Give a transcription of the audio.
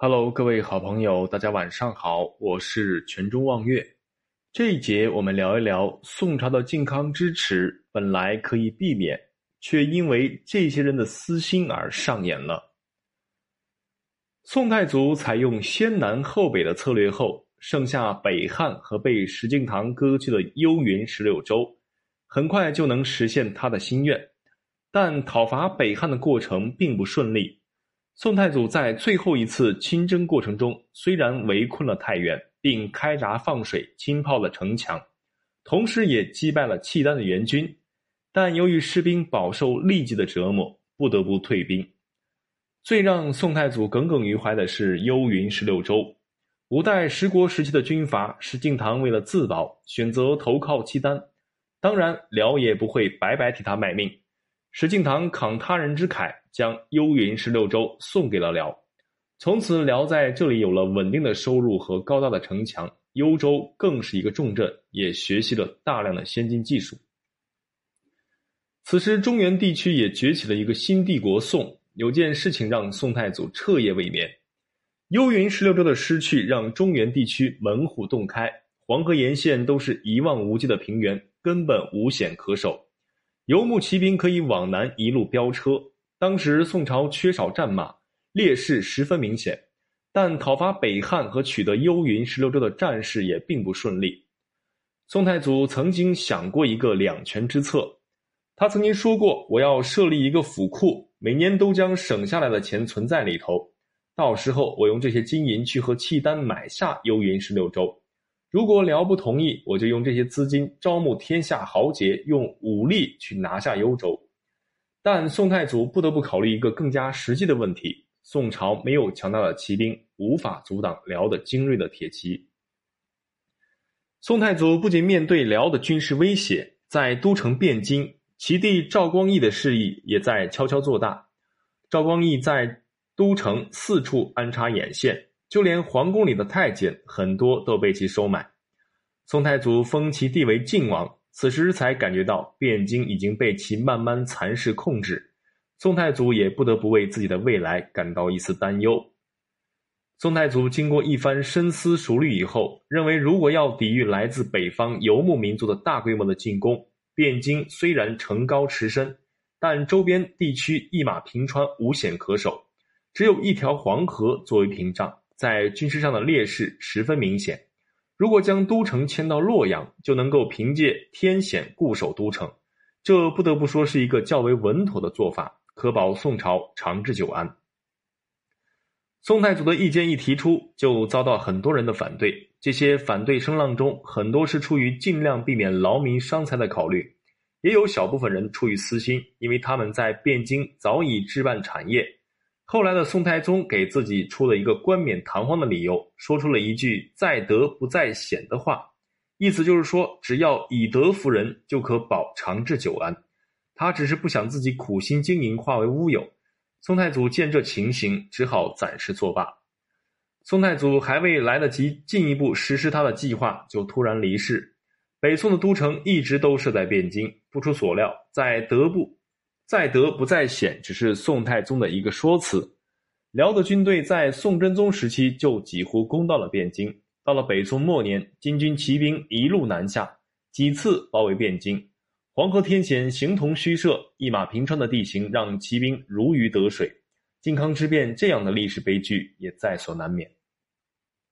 Hello，各位好朋友，大家晚上好，我是泉州望月。这一节我们聊一聊宋朝的靖康之耻，本来可以避免，却因为这些人的私心而上演了。宋太祖采用先南后北的策略后，剩下北汉和被石敬瑭割据的幽云十六州，很快就能实现他的心愿。但讨伐北汉的过程并不顺利。宋太祖在最后一次亲征过程中，虽然围困了太原，并开闸放水、浸泡了城墙，同时也击败了契丹的援军，但由于士兵饱受痢疾的折磨，不得不退兵。最让宋太祖耿耿于怀的是幽云十六州。五代十国时期的军阀石敬瑭为了自保，选择投靠契丹，当然辽也不会白白替他卖命。石敬瑭慷他人之慨，将幽云十六州送给了辽。从此，辽在这里有了稳定的收入和高大的城墙。幽州更是一个重镇，也学习了大量的先进技术。此时，中原地区也崛起了一个新帝国宋。有件事情让宋太祖彻夜未眠：幽云十六州的失去，让中原地区门户洞开，黄河沿线都是一望无际的平原，根本无险可守。游牧骑兵可以往南一路飙车。当时宋朝缺少战马，劣势十分明显。但讨伐北汉和取得幽云十六州的战事也并不顺利。宋太祖曾经想过一个两全之策。他曾经说过：“我要设立一个府库，每年都将省下来的钱存在里头。到时候我用这些金银去和契丹买下幽云十六州。”如果辽不同意，我就用这些资金招募天下豪杰，用武力去拿下幽州。但宋太祖不得不考虑一个更加实际的问题：宋朝没有强大的骑兵，无法阻挡辽的精锐的铁骑。宋太祖不仅面对辽的军事威胁，在都城汴京，其弟赵光义的事意也在悄悄做大。赵光义在都城四处安插眼线。就连皇宫里的太监很多都被其收买。宋太祖封其弟为晋王，此时才感觉到汴京已经被其慢慢蚕食控制。宋太祖也不得不为自己的未来感到一丝担忧。宋太祖经过一番深思熟虑以后，认为如果要抵御来自北方游牧民族的大规模的进攻，汴京虽然城高池深，但周边地区一马平川，无险可守，只有一条黄河作为屏障。在军事上的劣势十分明显。如果将都城迁到洛阳，就能够凭借天险固守都城，这不得不说是一个较为稳妥的做法，可保宋朝长治久安。宋太祖的意见一提出，就遭到很多人的反对。这些反对声浪中，很多是出于尽量避免劳民伤财的考虑，也有小部分人出于私心，因为他们在汴京早已置办产业。后来的宋太宗给自己出了一个冠冕堂皇的理由，说出了一句“在德不在险”的话，意思就是说，只要以德服人，就可保长治久安。他只是不想自己苦心经营化为乌有。宋太祖见这情形，只好暂时作罢。宋太祖还未来得及进一步实施他的计划，就突然离世。北宋的都城一直都设在汴京。不出所料，在德部。在德不在险，只是宋太宗的一个说辞。辽的军队在宋真宗时期就几乎攻到了汴京，到了北宋末年，金军骑兵一路南下，几次包围汴京。黄河天险形同虚设，一马平川的地形让骑兵如鱼得水。靖康之变这样的历史悲剧也在所难免。